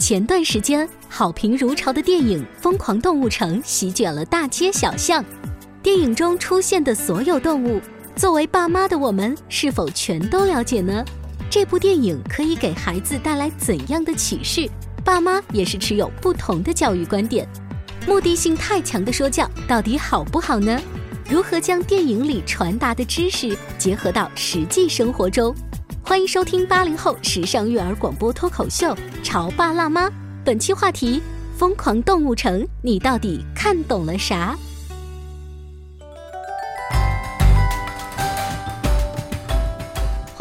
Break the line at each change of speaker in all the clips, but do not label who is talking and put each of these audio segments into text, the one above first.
前段时间好评如潮的电影《疯狂动物城》席卷了大街小巷，电影中出现的所有动物，作为爸妈的我们是否全都了解呢？这部电影可以给孩子带来怎样的启示？爸妈也是持有不同的教育观点。目的性太强的说教到底好不好呢？如何将电影里传达的知识结合到实际生活中？欢迎收听八零后时尚育儿广播脱口秀《潮爸辣妈》。本期话题：《疯狂动物城》，你到底看懂了啥？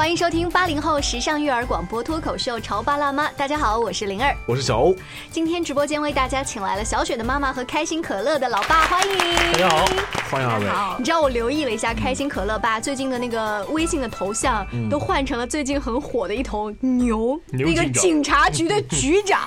欢迎收听八零后时尚育儿广播脱口秀《潮爸辣妈》。大家好，我是灵儿，
我是小欧。
今天直播间为大家请来了小雪的妈妈和开心可乐的老爸，欢迎
大家好，欢迎二位。
你知道我留意了一下开心可乐爸最近的那个微信的头像，都换成了最近很火的一头牛，那个警察局的局长。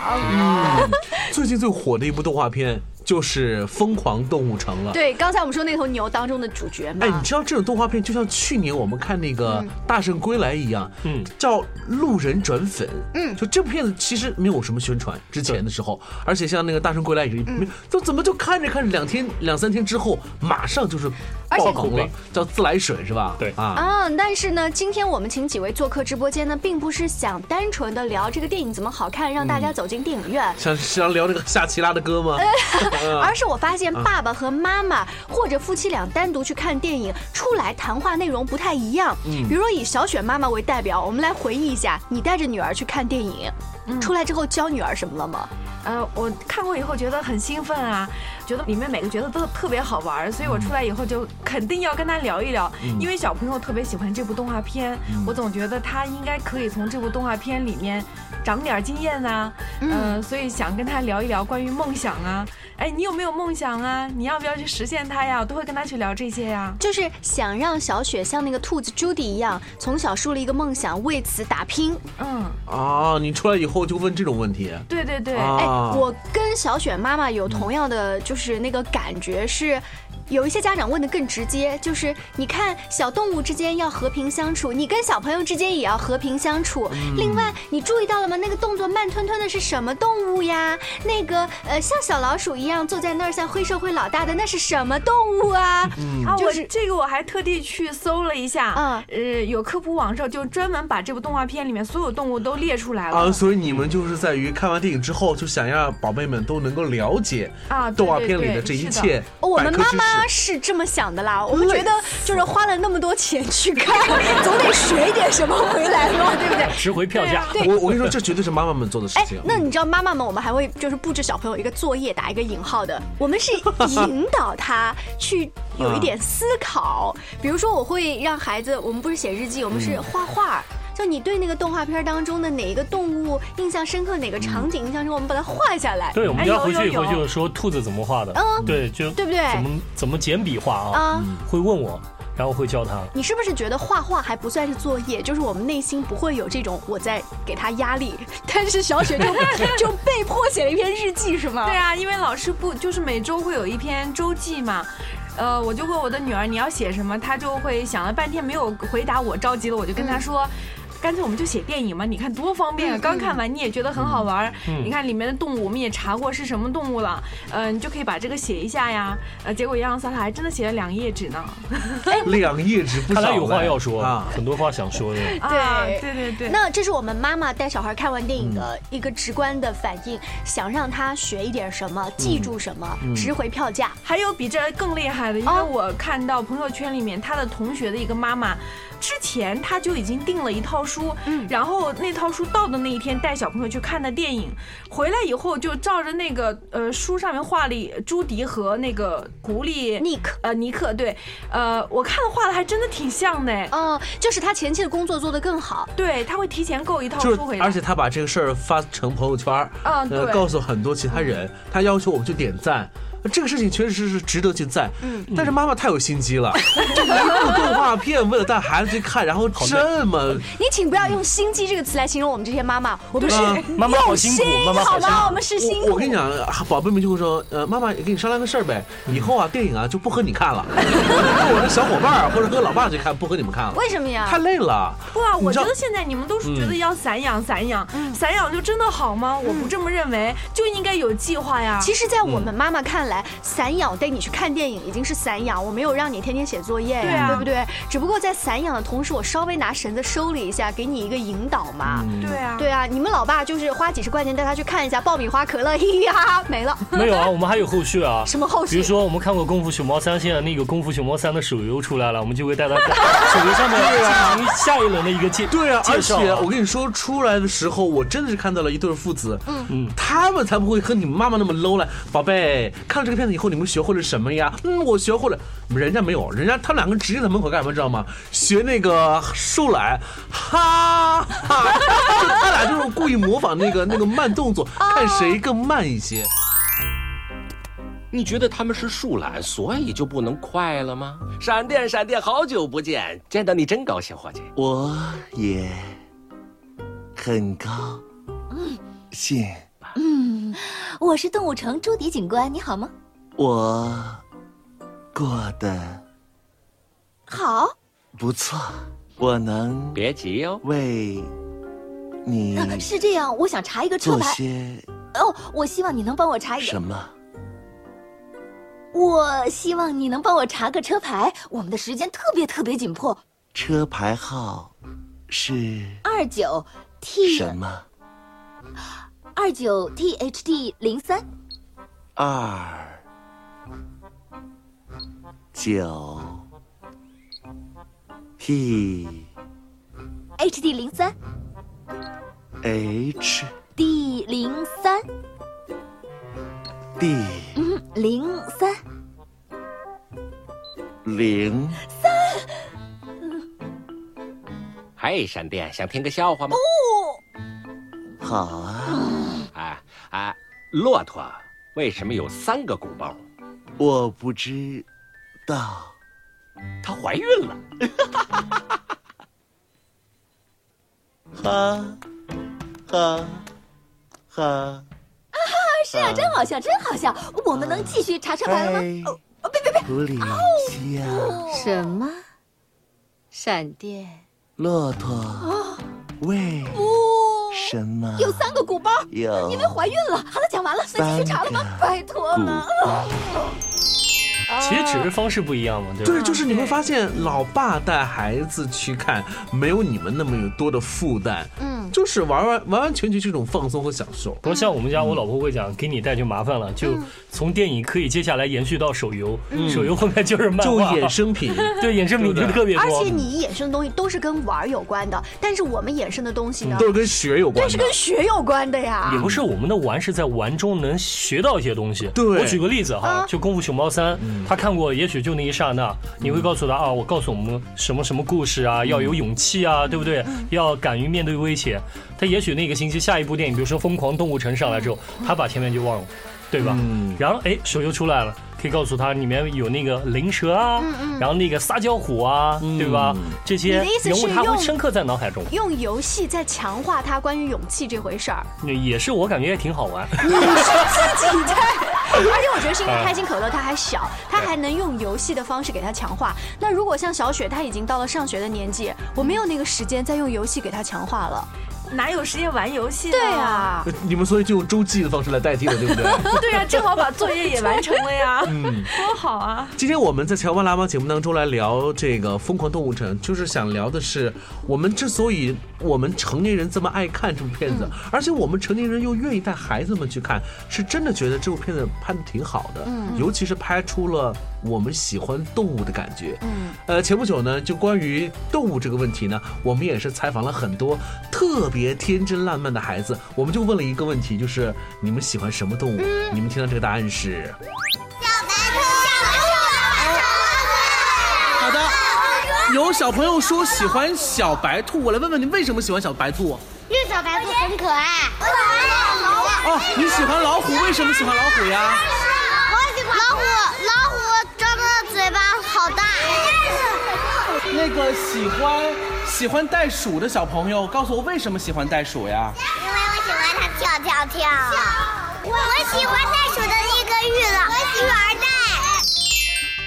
最近最火的一部动画片。就是《疯狂动物城》了。
对，刚才我们说那头牛当中的主角嘛。
哎，你知道这种动画片就像去年我们看那个《大圣归来》一样，嗯，叫路人转粉。嗯，就这部片子其实没有什么宣传，之前的时候，而且像那个《大圣归来》也是，都怎么就看着看着两天两三天之后，马上就是爆红了，叫自来水是吧？
对
啊啊！但是呢，今天我们请几位做客直播间呢，并不是想单纯的聊这个电影怎么好看，让大家走进电影院。
想想聊这个夏奇拉的歌吗？
而是我发现爸爸和妈妈或者夫妻俩单独去看电影，出来谈话内容不太一样。嗯，比如说以小雪妈妈为代表，我们来回忆一下，你带着女儿去看电影，出来之后教女儿什么了吗？
呃，我看过以后觉得很兴奋啊，觉得里面每个角色都特别好玩，所以我出来以后就肯定要跟他聊一聊，因为小朋友特别喜欢这部动画片，我总觉得他应该可以从这部动画片里面长点经验啊，嗯，所以想跟他聊一聊关于梦想啊，哎，你有没有梦想啊？你要不要去实现它呀？我都会跟他去聊这些呀，
就是想让小雪像那个兔子朱迪一样，从小树立一个梦想，为此打拼。
嗯，啊，你出来以后就问这种问题？
对对对，哎。
我跟小雪妈妈有同样的，就是那个感觉是。有一些家长问的更直接，就是你看小动物之间要和平相处，你跟小朋友之间也要和平相处。另外，你注意到了吗？那个动作慢吞吞的是什么动物呀？那个呃，像小老鼠一样坐在那儿像黑社会老大的那是什么动物啊？
啊，我这个我还特地去搜了一下，嗯，呃，有科普网上就专门把这部动画片里面所有动物都列出来了。啊，
所以你们就是在于看完电影之后，就想让宝贝们都能够了解
啊
动画片里的这一切。
我们妈妈。是这么想的啦，我们觉得就是花了那么多钱去看，总得学一点什么回来嘛，对不对？
值回票价。
我我跟你说，这绝对是妈妈们做的事情。
那你知道妈妈们，我们还会就是布置小朋友一个作业，打一个引号的，我们是引导他去有一点思考。比如说，我会让孩子，我们不是写日记，我们是画画。就你对那个动画片当中的哪一个动物印象深刻，哪个场景印象深刻，我们把它画下来。
对，我们要回去以后就说兔子怎么画的。嗯，对，就
对不对？
怎么怎么简笔画啊？啊，会问我，然后会教他。
你是不是觉得画画还不算是作业？就是我们内心不会有这种我在给他压力，但是小雪就就被迫写了一篇日记，是吗？
对啊，因为老师不就是每周会有一篇周记嘛。呃，我就问我的女儿你要写什么，她就会想了半天没有回答我，着急了，我就跟她说。干脆我们就写电影嘛，你看多方便啊！刚看完你也觉得很好玩，你看里面的动物我们也查过是什么动物了，嗯，你就可以把这个写一下呀。呃，结果洋洋洒洒还真的写了两页纸呢，
两页纸不少。
看来有话要说啊，很多话想说的。
对对对对。
那这是我们妈妈带小孩看完电影的一个直观的反应，想让他学一点什么，记住什么，值回票价。
还有比这更厉害的，因为我看到朋友圈里面他的同学的一个妈妈。之前他就已经订了一套书，嗯，然后那套书到的那一天带小朋友去看的电影，回来以后就照着那个呃书上面画了朱迪和那个狐狸
尼克，
呃尼克对，呃我看画的还真的挺像的，
嗯，就是他前期的工作做得更好，
对他会提前购一套书回来，
而且他把这个事儿发成朋友圈，
嗯，对，
告诉很多其他人，他要求我们去点赞。这个事情确实是值得去赞，嗯，但是妈妈太有心机了，这一部动画片为了带孩子去看，然后这么……
你请不要用“心机”这个词来形容我们这些妈妈，我们是
妈妈好辛苦，妈妈
好吗？我们是辛
苦。我跟你讲，宝贝们就会说，呃，妈妈跟你商量个事儿呗，以后啊，电影啊就不和你看了，和我的小伙伴或者和老爸去看，不和你们看了。
为什么呀？
太累了。
不啊，我觉得现在你们都是觉得要散养散养，散养就真的好吗？我不这么认为，就应该有计划呀。
其实，在我们妈妈看来，散养。带你去看电影已经是散养，我没有让你天天写作业呀，对不对？只不过在散养的同时，我稍微拿绳子收了一下，给你一个引导嘛。
对啊，
对啊，你们老爸就是花几十块钱带他去看一下爆米花可乐，呀，没了。
没有啊，我们还有后续啊。
什么后续？
比如说我们看过《功夫熊猫三》，现在那个《功夫熊猫三》的手游出来了，我们就会带他在 手游上面进行下一轮的一个介
对啊，而且我跟你说，出来的时候我真的是看到了一对父子，嗯嗯，他们才不会和你们妈妈那么 low 了。宝贝，看了这个片子以后，你们学会了什么呀？嗯，我学会了，人家没有，人家他两个直接在门口干什么，知道吗？学那个树懒，哈，哈，他俩就是故意模仿那个那个慢动作，看谁更慢一些。
你觉得他们是树懒，所以就不能快了吗？闪电，闪电，好久不见，见到你真高兴，伙计。
我也很高兴。
嗯，我是动物城朱迪警官，你好吗？
我。过得
好，
不错。我能
别急哦，
为你
是这样。我想查一个车牌。
些
哦，我希望你能帮我查一个
什么？
我希望你能帮我查个车牌。我们的时间特别特别紧迫。
车牌号是
二九 T
什么？
二九 T H D 零三
二。九 T
H D 零三
H
D 零三
D
嗯零三
零
三。
嗨，闪电，想听个笑话吗？
不。
好啊，
骆驼为什么有三个鼓包？
我不知。道，
她怀孕了，
哈，哈，哈，
哈是啊，真好笑，真好笑。我们能继续查车牌了吗？哦，别别别！
狐狸
啊，
什么？闪电？
骆驼？喂？
不，
什么？
有三个鼓包，
有，
因为怀孕了。好了，讲完了，能继续查了吗？拜托了。
其实只是方式不一样嘛，对吧
对，就是你会发现，老爸带孩子去看，没有你们那么有多的负担，嗯，就是完完完完全全是一种放松和享受。
不过像我们家，我老婆会讲，给你带就麻烦了，就从电影可以接下来延续到手游，手游后面就是漫
画，就衍生品，
对，衍生品 就特别多。而
且你衍生的东西都是跟玩有关的，但是我们衍生的东西呢，
都是跟学有关，
对，是跟学有关的呀。
也不是我们的玩是在玩中能学到一些东西。
对，
我举个例子哈，就《功夫熊猫三》，他看过，也许。就那一刹那，你会告诉他啊，我告诉我们什么什么故事啊，要有勇气啊，对不对？要敢于面对危险。他也许那个星期下一部电影，比如说《疯狂动物城》上来之后，他把前面就忘了，对吧？嗯然后哎，手游出来了，可以告诉他里面有那个灵蛇啊，然后那个撒娇虎啊，对吧？这些人物他会深刻在脑海中。
用游戏在强化他关于勇气这回事儿，
也是我感觉也挺好玩。
你是自己在。而且我觉得是因为开心可乐它还小，它 还能用游戏的方式给它强化。那如果像小雪，她已经到了上学的年纪，我没有那个时间再用游戏给她强化了。
哪有时间玩游戏？
对啊，
你们所以就用周记的方式来代替了，对不对？
对呀，正好把作业也完成了呀，嗯，多好啊！
今天我们在《乔巴拉巴》节目当中来聊这个《疯狂动物城》，就是想聊的是我们之所以我们成年人这么爱看这部片子，而且我们成年人又愿意带孩子们去看，是真的觉得这部片子拍的挺好的，嗯，尤其是拍出了我们喜欢动物的感觉，嗯，呃，前不久呢，就关于动物这个问题呢，我们也是采访了很多特别。天真烂漫的孩子，我们就问了一个问题，就是你们喜欢什么动物？你们听到这个答案是
小白兔。
好的，有小朋友说喜欢小白兔，我来问问你为什么喜欢小白兔？
因为小白兔很可爱。可爱
老虎。哦，你喜欢老虎？为什么喜欢老虎呀？
老虎，老虎张的嘴巴好大。
那个喜欢。喜欢袋鼠的小朋友，告诉我为什么喜欢袋鼠呀？
因为我喜欢它跳跳跳。我喜欢袋鼠的那个育儿育儿
袋。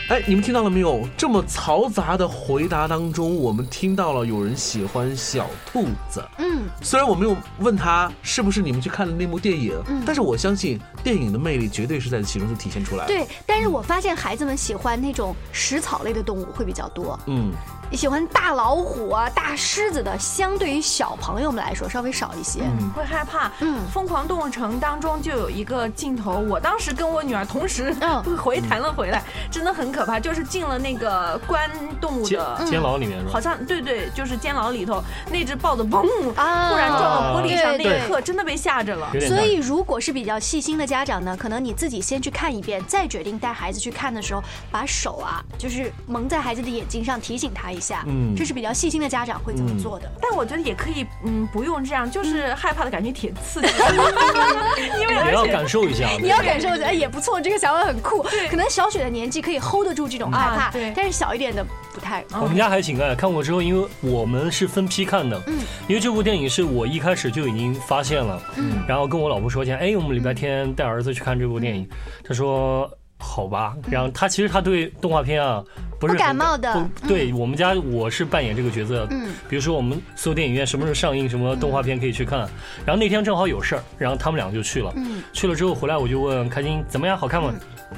哎，你们听到了没有？这么嘈杂的回答当中，我们听到了有人喜欢小兔子。嗯，虽然我没有问他是不是你们去看的那部电影，但是我相信电影的魅力绝对是在其中就体现出来。
对，但是我发现孩子们喜欢那种食草类的动物会比较多。嗯。你喜欢大老虎啊、大狮子的，相对于小朋友们来说稍微少一些，
会害怕。嗯，《疯狂动物城》当中就有一个镜头，我当时跟我女儿同时回弹了回来，真的很可怕。就是进了那个关动物的
监牢里面，
好像对对，就是监牢里头那只豹子嘣，突然撞到玻璃上那一刻，真的被吓着了。
所以，如果是比较细心的家长呢，可能你自己先去看一遍，再决定带孩子去看的时候，把手啊，就是蒙在孩子的眼睛上，提醒他。一下，嗯，这是比较细心的家长会怎么做的。
但我觉得也可以，嗯，不用这样，就是害怕的感觉挺刺激，
因为也要感受一下，
你要感受一下，哎，也不错，这个想法很酷。可能小雪的年纪可以 hold 得住这种害怕，对，但是小一点的不太。
我们家还行啊，看过之后，因为我们是分批看的，嗯，因为这部电影是我一开始就已经发现了，嗯，然后跟我老婆说，一下，哎，我们礼拜天带儿子去看这部电影，他说。好吧，然后他其实他对动画片啊不是
不感冒的。
对我们家我是扮演这个角色，嗯，比如说我们所有电影院什么时候上映什么动画片可以去看，然后那天正好有事儿，然后他们两个就去了，嗯，去了之后回来我就问开心怎么样，好看吗？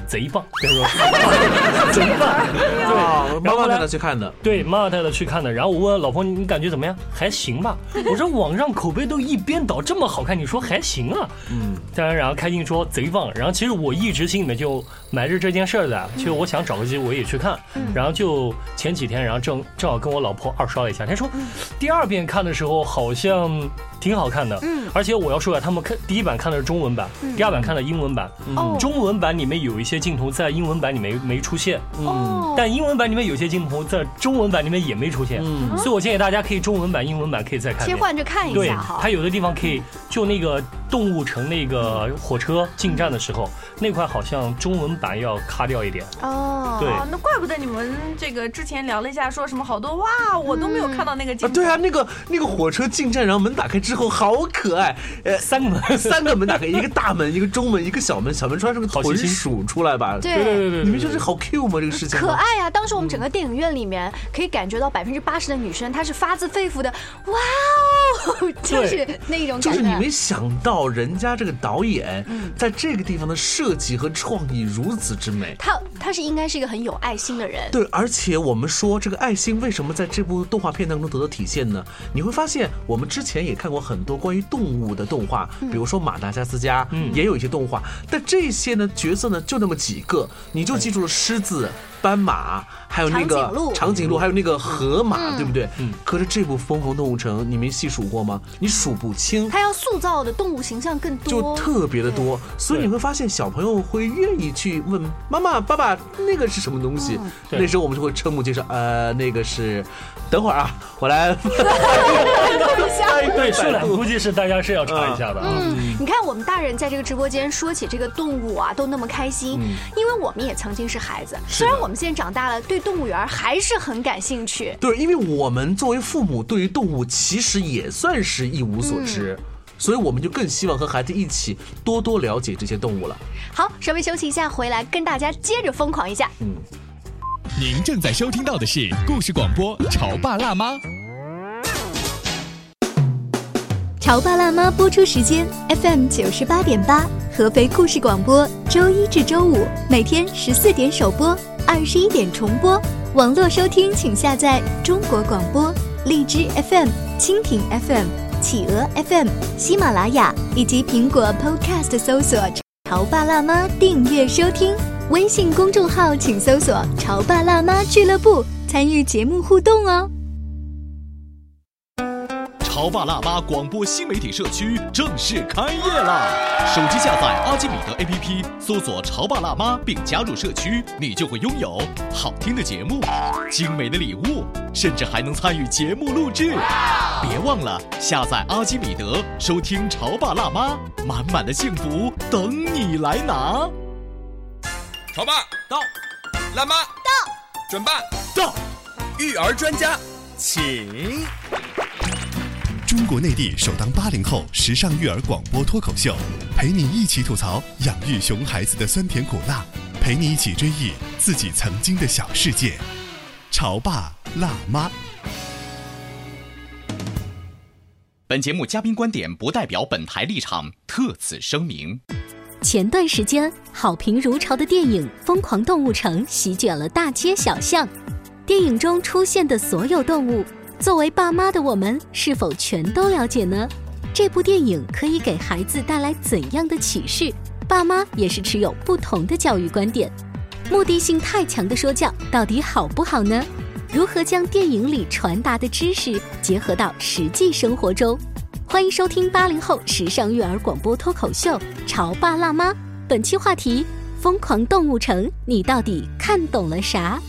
贼棒，他说 贼棒，
对，妈妈带他去看的，
对，妈妈带他去看的。然后我问老婆，你感觉怎么样？还行吧。我说 网上口碑都一边倒，这么好看，你说还行啊？嗯。当然，然后开心说贼棒。然后其实我一直心里面就埋着这件事儿的，其实我想找个机会我也去看。然后就前几天，然后正正好跟我老婆二刷了一下，她说第二遍看的时候好像挺好看的。嗯。而且我要说啊，他们看第一版看的是中文版，第二版看的英文版。哦。中文版里面有。一些镜头在英文版里面没出现，嗯，但英文版里面有些镜头在中文版里面也没出现，嗯，所以我建议大家可以中文版、英文版可以再看，
切换着看一下哈。
它有的地方可以，就那个动物城那个火车进站的时候，那块好像中文版要卡掉一点。哦，对，
那怪不得你们这个之前聊了一下，说什么好多哇，我都没有看到那个镜头。
对啊，那个那个火车进站，然后门打开之后好可爱，
呃，三个门，
三个门打开，一个大门，一个中门，一个小门，小门出来是个豚鼠。出来吧，
对对
对对，
你们觉得好 Q 吗？这个事情
可爱呀！当时我们整个电影院里面可以感觉到百分之八十的女生，她是发自肺腑的，哇哦，就是那种
就是你没想到人家这个导演在这个地方的设计和创意如此之美，
他他是应该是一个很有爱心的人。
对，而且我们说这个爱心为什么在这部动画片当中得到体现呢？你会发现我们之前也看过很多关于动物的动画，比如说马达加斯加，也有一些动画，但这些呢角色呢就。那么几个，你就记住了狮子、斑马，还有那个长颈鹿，还有那个河马，对不对？嗯。可是这部《疯狂动物城》，你没细数过吗？你数不清。
它要塑造的动物形象更多，
就特别的多。所以你会发现，小朋友会愿意去问妈妈、爸爸，那个是什么东西？那时候我们就会瞠目结舌。呃，那个是，等会儿啊，我来。
对，数量估计是大家是要查一下的。嗯，
你看我们大人在这个直播间说起这个动物啊，都那么开心，因为我们也曾经是孩子。虽然我们现在长大了，对动物园还是很感兴趣。
对，因为我们作为父母，对于动物其实也算是一无所知。所以我们就更希望和孩子一起多多了解这些动物了。
好，稍微休息一下，回来跟大家接着疯狂一下。
嗯，
您正在收听到的是故事广播《潮爸辣妈》。
潮爸辣妈播出时间：FM 九十八点八，合肥故事广播，周一至周五每天十四点首播，二十一点重播。网络收听请下载中国广播、荔枝 FM、蜻蜓 FM、企鹅 FM、喜马拉雅以及苹果 Podcast 搜索“潮爸辣妈”订阅收听。微信公众号请搜索“潮爸辣妈俱乐部”，参与节目互动哦。
潮爸辣妈广播新媒体社区正式开业啦！手机下载阿基米德 APP，搜索“潮爸辣妈”并加入社区，你就会拥有好听的节目、精美的礼物，甚至还能参与节目录制。别忘了下载阿基米德，收听“潮爸辣妈”，满满的幸福等你来拿。
潮爸
到，
辣妈
到，
准爸
到，
育儿专家请。
中国内地首档八零后时尚育儿广播脱口秀，陪你一起吐槽养育熊孩子的酸甜苦辣，陪你一起追忆自己曾经的小世界。潮爸辣妈。
本节目嘉宾观点不代表本台立场，特此声明。
前段时间，好评如潮的电影《疯狂动物城》席卷了大街小巷。电影中出现的所有动物。作为爸妈的我们，是否全都了解呢？这部电影可以给孩子带来怎样的启示？爸妈也是持有不同的教育观点。目的性太强的说教到底好不好呢？如何将电影里传达的知识结合到实际生活中？欢迎收听八零后时尚育儿广播脱口秀《潮爸辣妈》。本期话题：疯狂动物城，你到底看懂了啥？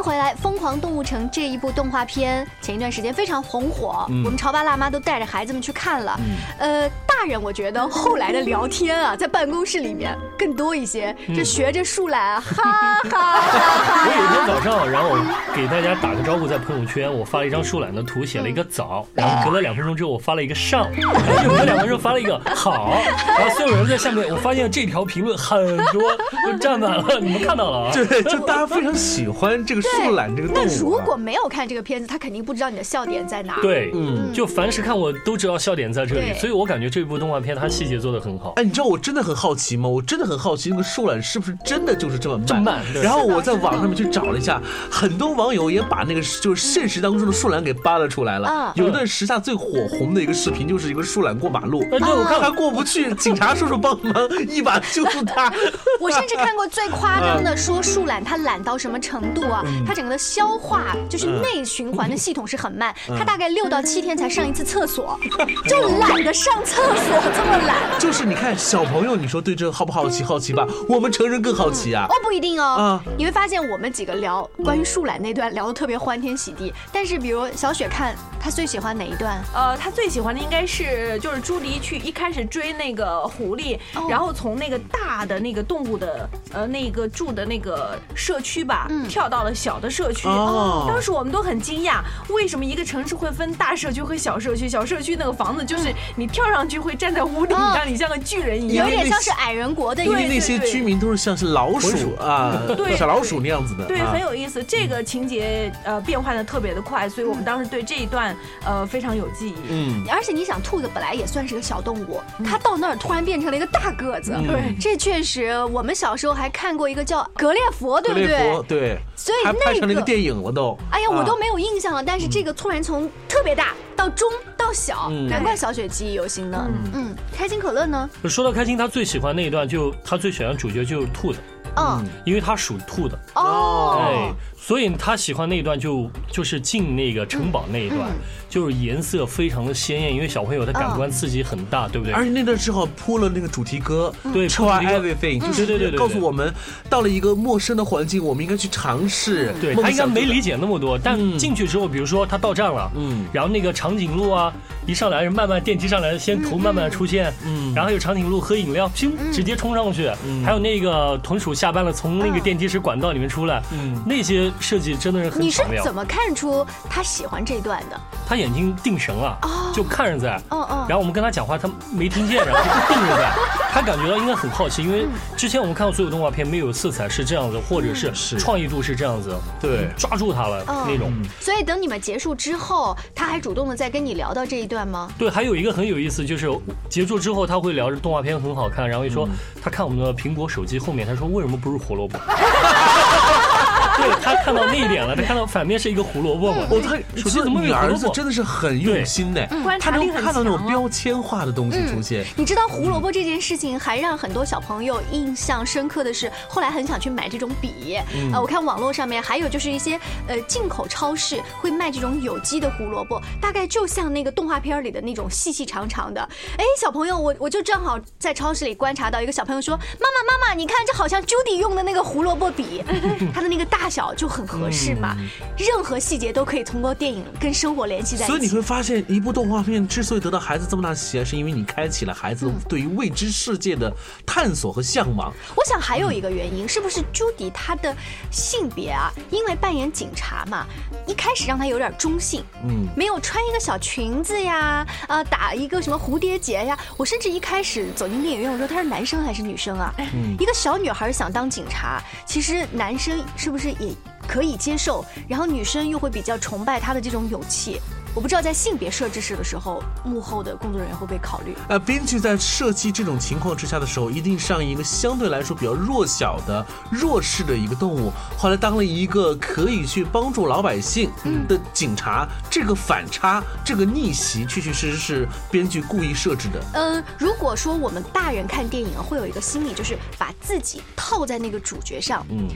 迎回来，《疯狂动物城》这一部动画片前一段时间非常红火，我们潮爸辣妈都带着孩子们去看了。呃，大人我觉得后来的聊天啊，在办公室里面更多一些，就学着树懒，哈哈哈哈。
我有一天早上，然后给大家打个招呼，在朋友圈我发了一张树懒的图，写了一个早，然后隔了两分钟之后我发了一个上，又隔两分钟发了一个好，然后所有人在下面，我发现这条评论很多都占满了，你们看到了啊？
对，就大家非常喜欢。这个树懒这个动物，
那如果没有看这个片子，他肯定不知道你的笑点在哪。
对，嗯，就凡是看我都知道笑点在这里，所以我感觉这部动画片它细节做的很好。
哎，你知道我真的很好奇吗？我真的很好奇那个树懒是不是真的就是这么慢？
这么慢。
然后我在网上面去找了一下，很多网友也把那个就是现实当中的树懒给扒了出来了。有一段时下最火红的一个视频，就是一个树懒过马路，
对我看
他过不去，警察叔叔帮忙一把救住他。
我甚至看过最夸张的，说树懒它懒到什么程度啊？它整个的消化就是内循环的系统是很慢，它大概六到七天才上一次厕所，就懒得上厕所，这么懒。
就是你看小朋友，你说对这好不好奇？好奇吧？我们成人更好奇啊。
哦，不一定哦。你会发现我们几个聊关于树懒那段聊得特别欢天喜地，但是比如小雪看她最喜欢哪一段？
呃，她最喜欢的应该是就是朱迪去一开始追那个狐狸，然后从那个大的那个动物的呃那个住的那个社区吧，跳到了小的。社区，哦当时我们都很惊讶，为什么一个城市会分大社区和小社区？小社区那个房子就是你跳上去会站在屋顶上，你像个巨人一样，
有点像是矮人国的。
因为那些居民都是像是老鼠啊，小老鼠那样子的。
对，很有意思。这个情节呃变换的特别的快，所以我们当时对这一段呃非常有记忆。
嗯，而且你想，兔子本来也算是个小动物，它到那儿突然变成了一个大个子。
对，
这确实，我们小时候还看过一个叫《格列佛》，对不对？
对。
所以那。
成了一个电影，了都
哎呀，我都没有印象了。但是这个突然从特别大到中到小，难怪小雪记忆犹新呢。嗯，开心可乐呢？
说到开心，他最喜欢那一段，就他最喜欢主角就是兔子。嗯，因为他属兔的。
哦，
哎。所以他喜欢那一段就就是进那个城堡那一段，就是颜色非常的鲜艳，因为小朋友的感官刺激很大，对不对？
而且那段正好铺了那个主题歌，
对
，Try everything，就是
对对对，
告诉我们到了一个陌生的环境，我们应该去尝试。
对他应该没理解那么多，但进去之后，比如说他到站了，嗯，然后那个长颈鹿啊，一上来是慢慢电梯上来，先头慢慢的出现，嗯，然后有长颈鹿喝饮料，咻，直接冲上去，还有那个豚鼠下班了，从那个电梯室管道里面出来，嗯，那些。设计真的是很
你是。怎么看出他喜欢这段的？
他眼睛定神了，就看着在，
哦哦
然后我们跟他讲话，他没听见，然后就定着在，他感觉到应该很好奇，因为之前我们看过所有动画片没有色彩是这样子，或者是创意度是这样子，
对，
抓住他了
哦
那种。
所以等你们结束之后，他还主动的在跟你聊到这一段吗？
对，还有一个很有意思，就是结束之后他会聊着动画片很好看，然后一说他看我们的苹果手机后面，他说为什么不是胡萝卜？对他看到那一点了，他看到反面是一个胡萝卜嘛？
哦，他
手机怎么有胡萝卜？
你儿子真的是很用心呢
嗯，
他能看到那种标签化的东西出现。
你知道胡萝卜这件事情还让很多小朋友印象深刻的是，后来很想去买这种笔。
嗯
呃，我看网络上面还有就是一些呃进口超市会卖这种有机的胡萝卜，大概就像那个动画片里的那种细细长长的。哎，小朋友，我我就正好在超市里观察到一个小朋友说：“妈妈妈妈，你看这好像 Judy 用的那个胡萝卜笔，它的那个大小就很合适嘛，任何细节都可以通过电影跟生活联系在一起。”
所以你会发现，一部动画片之所以得到孩子这么大的喜爱，是因为你开启了孩子对于未知世界的探索和向往。
我想还有一个原因，是不是朱迪她的性别啊？因为扮演警察嘛，一开始让她有点中性，
嗯
没有穿一个小裙子呀，呃，打一个什么蝴蝶结呀。我甚至一开始走进电影院，我说他是男生还是女生啊？
嗯
一个小女孩想当警察，其实男生是不是也可以接受？然后女生又会比较崇拜他的这种勇气。我不知道在性别设置时的时候，幕后的工作人员会不会考虑？
呃，编剧在设计这种情况之下的时候，一定上一个相对来说比较弱小的、弱势的一个动物，后来当了一个可以去帮助老百姓的警察。这个反差，这个逆袭，确确实实是编剧故意设置的。
嗯，如果说我们大人看电影会有一个心理，就是把自己套在那个主角上，
嗯。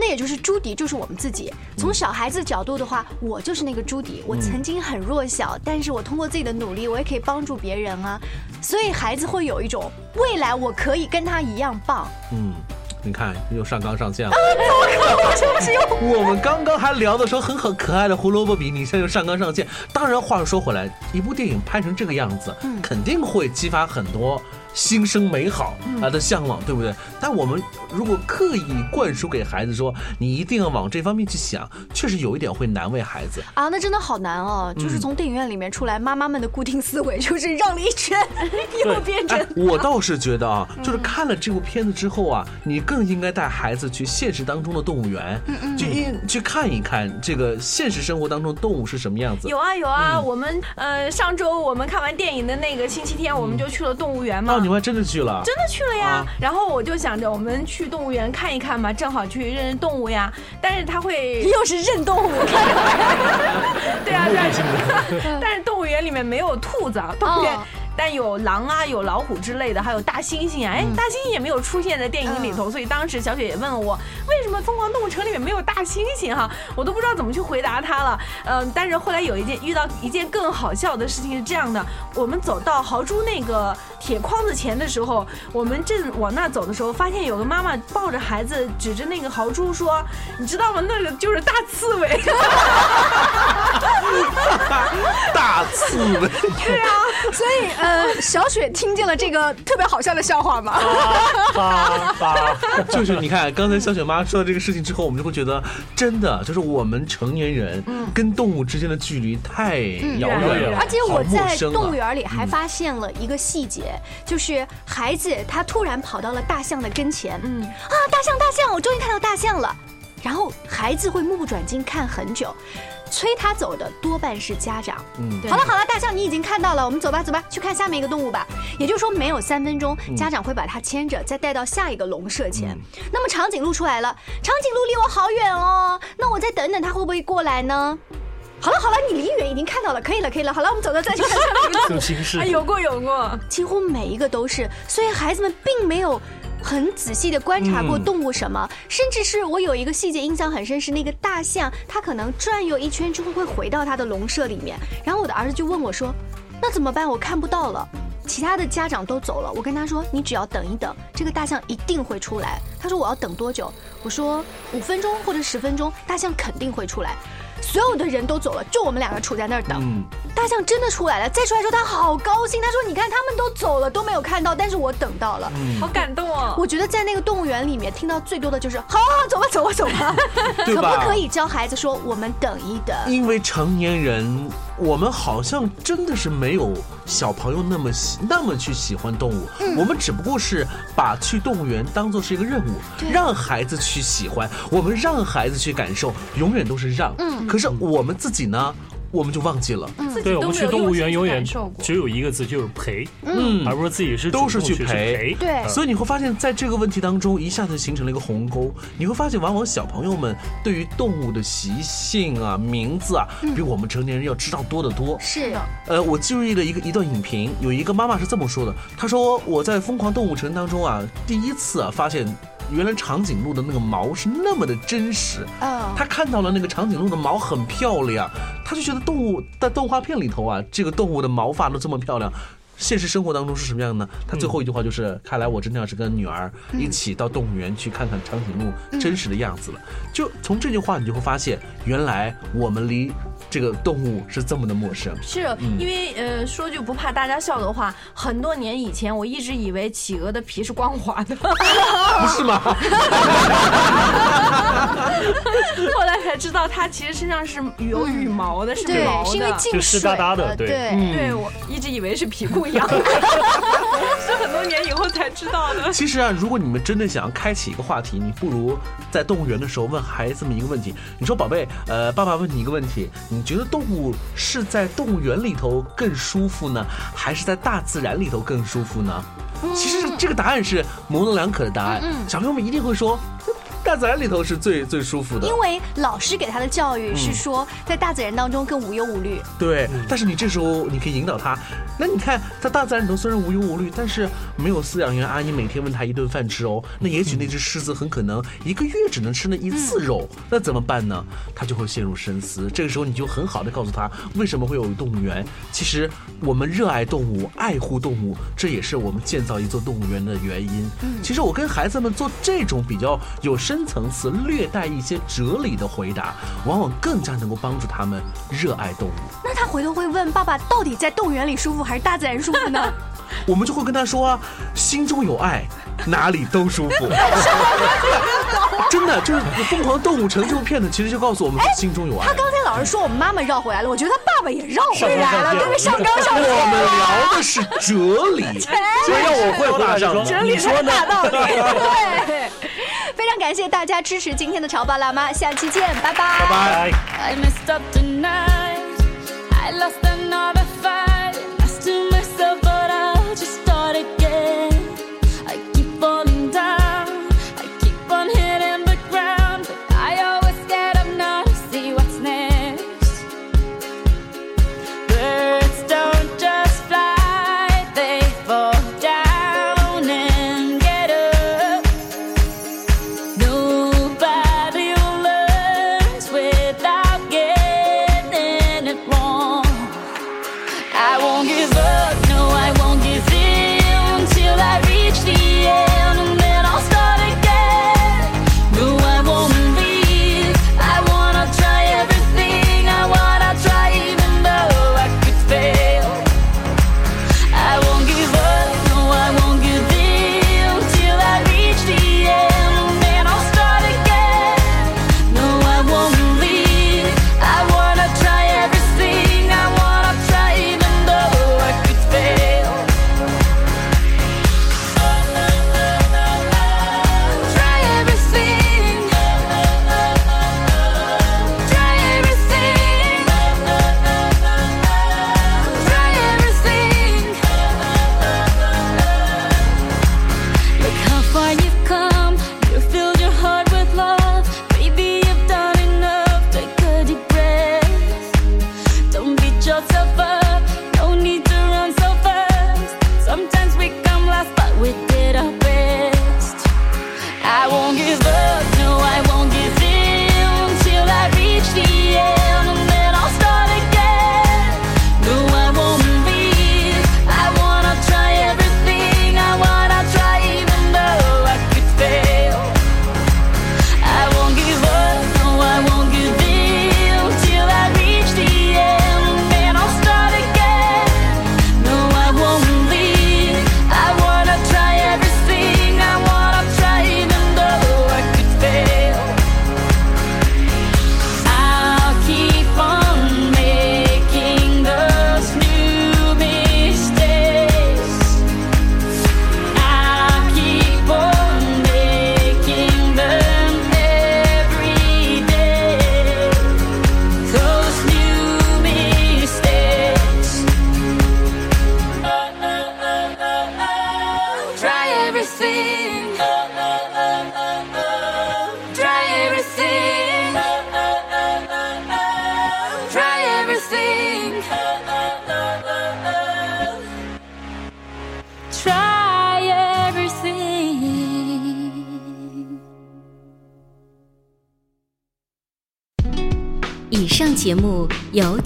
那也就是朱迪，就是我们自己。从小孩子角度的话，我就是那个朱迪，我曾经很弱小，但是我通过自己的努力，我也可以帮助别人啊。所以孩子会有一种未来我可以跟他一样棒。
嗯，你看又上纲上线了。
我是不是又
我们刚刚还聊的时候很很可爱的胡萝卜笔，你现在又上纲上线。当然，话说回来，一部电影拍成这个样子，肯定会激发很多。心生美好啊的向往，对不对？但我们如果刻意灌输给孩子说你一定要往这方面去想，确实有一点会难为孩子
啊。那真的好难哦，就是从电影院里面出来，妈妈们的固定思维就是绕了一圈，又变成。
哎、我倒是觉得啊，就是看了这部片子之后啊，你更应该带孩子去现实当中的动物园，
嗯
去一去看一看这个现实生活当中动物是什么样子。
有啊有啊，
嗯、
我们呃上周我们看完电影的那个星期天，我们就去了动物园嘛。
哦，你们真的去了？
真的去了呀。啊、然后我就想着我们去动物园看一看嘛，正好去认认动物呀。但是他会
又是认动物，
对啊，但是 但是动物园里面没有兔子啊，动物园。哦但有狼啊，有老虎之类的，还有大猩猩啊！哎，大猩猩也没有出现在电影里头，所以当时小雪也问了我，为什么《疯狂动物城》里面没有大猩猩哈？我都不知道怎么去回答他了。嗯，但是后来有一件遇到一件更好笑的事情是这样的：我们走到豪猪那个铁筐子前的时候，我们正往那走的时候，发现有个妈妈抱着孩子，指着那个豪猪说：“你知道吗？那个就是大刺猬。”
大刺猬。
对啊，所以呃，小雪听见了这个特别好笑的笑话嘛。
就是你看，刚才小雪妈说到这个事情之后，我们就会觉得，真的就是我们成年人跟动物之间的距离太遥远了。
而且我在动物园里还发现了一个细节，就是孩子他突然跑到了大象的跟前，嗯啊，大象大象，我终于看到大象了。然后孩子会目不转睛看很久。催他走的多半是家长。
嗯，
好了好了，大象你已经看到了，我们走吧走吧，去看下面一个动物吧。也就是说，没有三分钟，家长会把他牵着，再带到下一个笼舍前。那么长颈鹿出来了，长颈鹿离我好远哦，那我再等等，它会不会过来呢？好了好了，你离远已经看到了，可以了可以了。好了，我们走到再去看下面一个动物。
有形式
啊，有过有过，
几乎每一个都是，所以孩子们并没有。很仔细的观察过动物什么，嗯、甚至是我有一个细节印象很深，是那个大象，它可能转悠一圈之后会回到它的笼舍里面。然后我的儿子就问我说：“那怎么办？我看不到了。”其他的家长都走了，我跟他说：“你只要等一等，这个大象一定会出来。”他说：“我要等多久？”我说：“五分钟或者十分钟，大象肯定会出来。”所有的人都走了，就我们两个杵在那儿等。
嗯
大象真的出来了，再出来的时候他好高兴，他说：“你看他们都走了，都没有看到，但是我等到了。”
嗯
好感动哦！
我觉得在那个动物园里面听到最多的就是“好好好，走吧走吧走 吧”，可不可以教孩子说我们等一等？
因为成年人，我们好像真的是没有小朋友那么喜那么去喜欢动物，
嗯。
我们只不过是把去动物园当做是一个任务，让孩子去喜欢，我们让孩子去感受，永远都是让。
嗯。
可是我们自己呢，我们就忘记了。嗯。
对，我们去动物园永远只有一个字，就是陪，
嗯。
而不是自己是
都是去陪，
对，
所以你会发现在这个问题当中，一下子形成了一个鸿沟。你会发现，往往小朋友们对于动物的习性啊、名字啊，比我们成年人要知道多得多。
是的，
呃，我注意了一个一段影评，有一个妈妈是这么说的，她说我在《疯狂动物城》当中啊，第一次啊发现。原来长颈鹿的那个毛是那么的真实，
嗯。
她看到了那个长颈鹿的毛很漂亮，他就觉得动物在动画片里头啊，这个动物的毛发都这么漂亮，现实生活当中是什么样呢？他最后一句话就是：看来我真的要是跟女儿一起到动物园去看看长颈鹿真实的样子了。就从这句话，你就会发现，原来我们离这个动物是这么的陌生。
是
嗯。
因为呃，说句不怕大家笑的话，很多年以前我一直以为企鹅的皮是光滑的，
不是吗？
后来才知道它其实身上是有羽毛的，是
对
毛的，
是因为进
就湿哒哒的对。
对。
嗯
对我一直以为是皮裤一样，是很多年以后才知道的。
其实啊，如果你们真的想要开启一个话题，你不如在动物园的时候问孩子们一个问题。你说，宝贝，呃，爸爸问你一个问题，你觉得动物是在动物园里头更舒服呢，还是在大自然里头更舒服呢？其实这个答案是模棱两可的答案。
嗯
小朋友们一定会说，大自然里头是最最舒服的。
因为老师给他的教育是
嗯
说，在大自然当中更无忧无虑。
对，但是你这时候你可以引导他。那你看，在大自然里头虽然无忧无虑，但是没有饲养员阿姨每天问他一顿饭吃哦。那也许那只狮子很可能一个月只能吃那一次肉，那怎么办呢？他就会陷入深思。这个时候你就很好的告诉他，为什么会有动物园？其实我们热爱动物，爱护动物，这也是我们建造一座动物园的原因。其实我跟孩子们做这种比较有深层次、略带一些哲理的回答，往往更加能够帮助他们热爱动物。
那他回头会问爸爸，到底在动物园里舒服还是大自然舒服呢？
我们就会跟他说啊，心中有爱，哪里都舒服。真的，就是《疯狂动物城》这部片子，其实就告诉我们心中有爱
他。刚才老是说我们妈妈绕回来了，我觉得他爸爸也绕回来了，对不对？上纲上线
我们。聊的是哲理，所以让我会回答上。
哲理
你说呢？
大道理。对，非常感谢大家支持今天的潮爸辣妈，下期见，拜拜。
拜拜。
I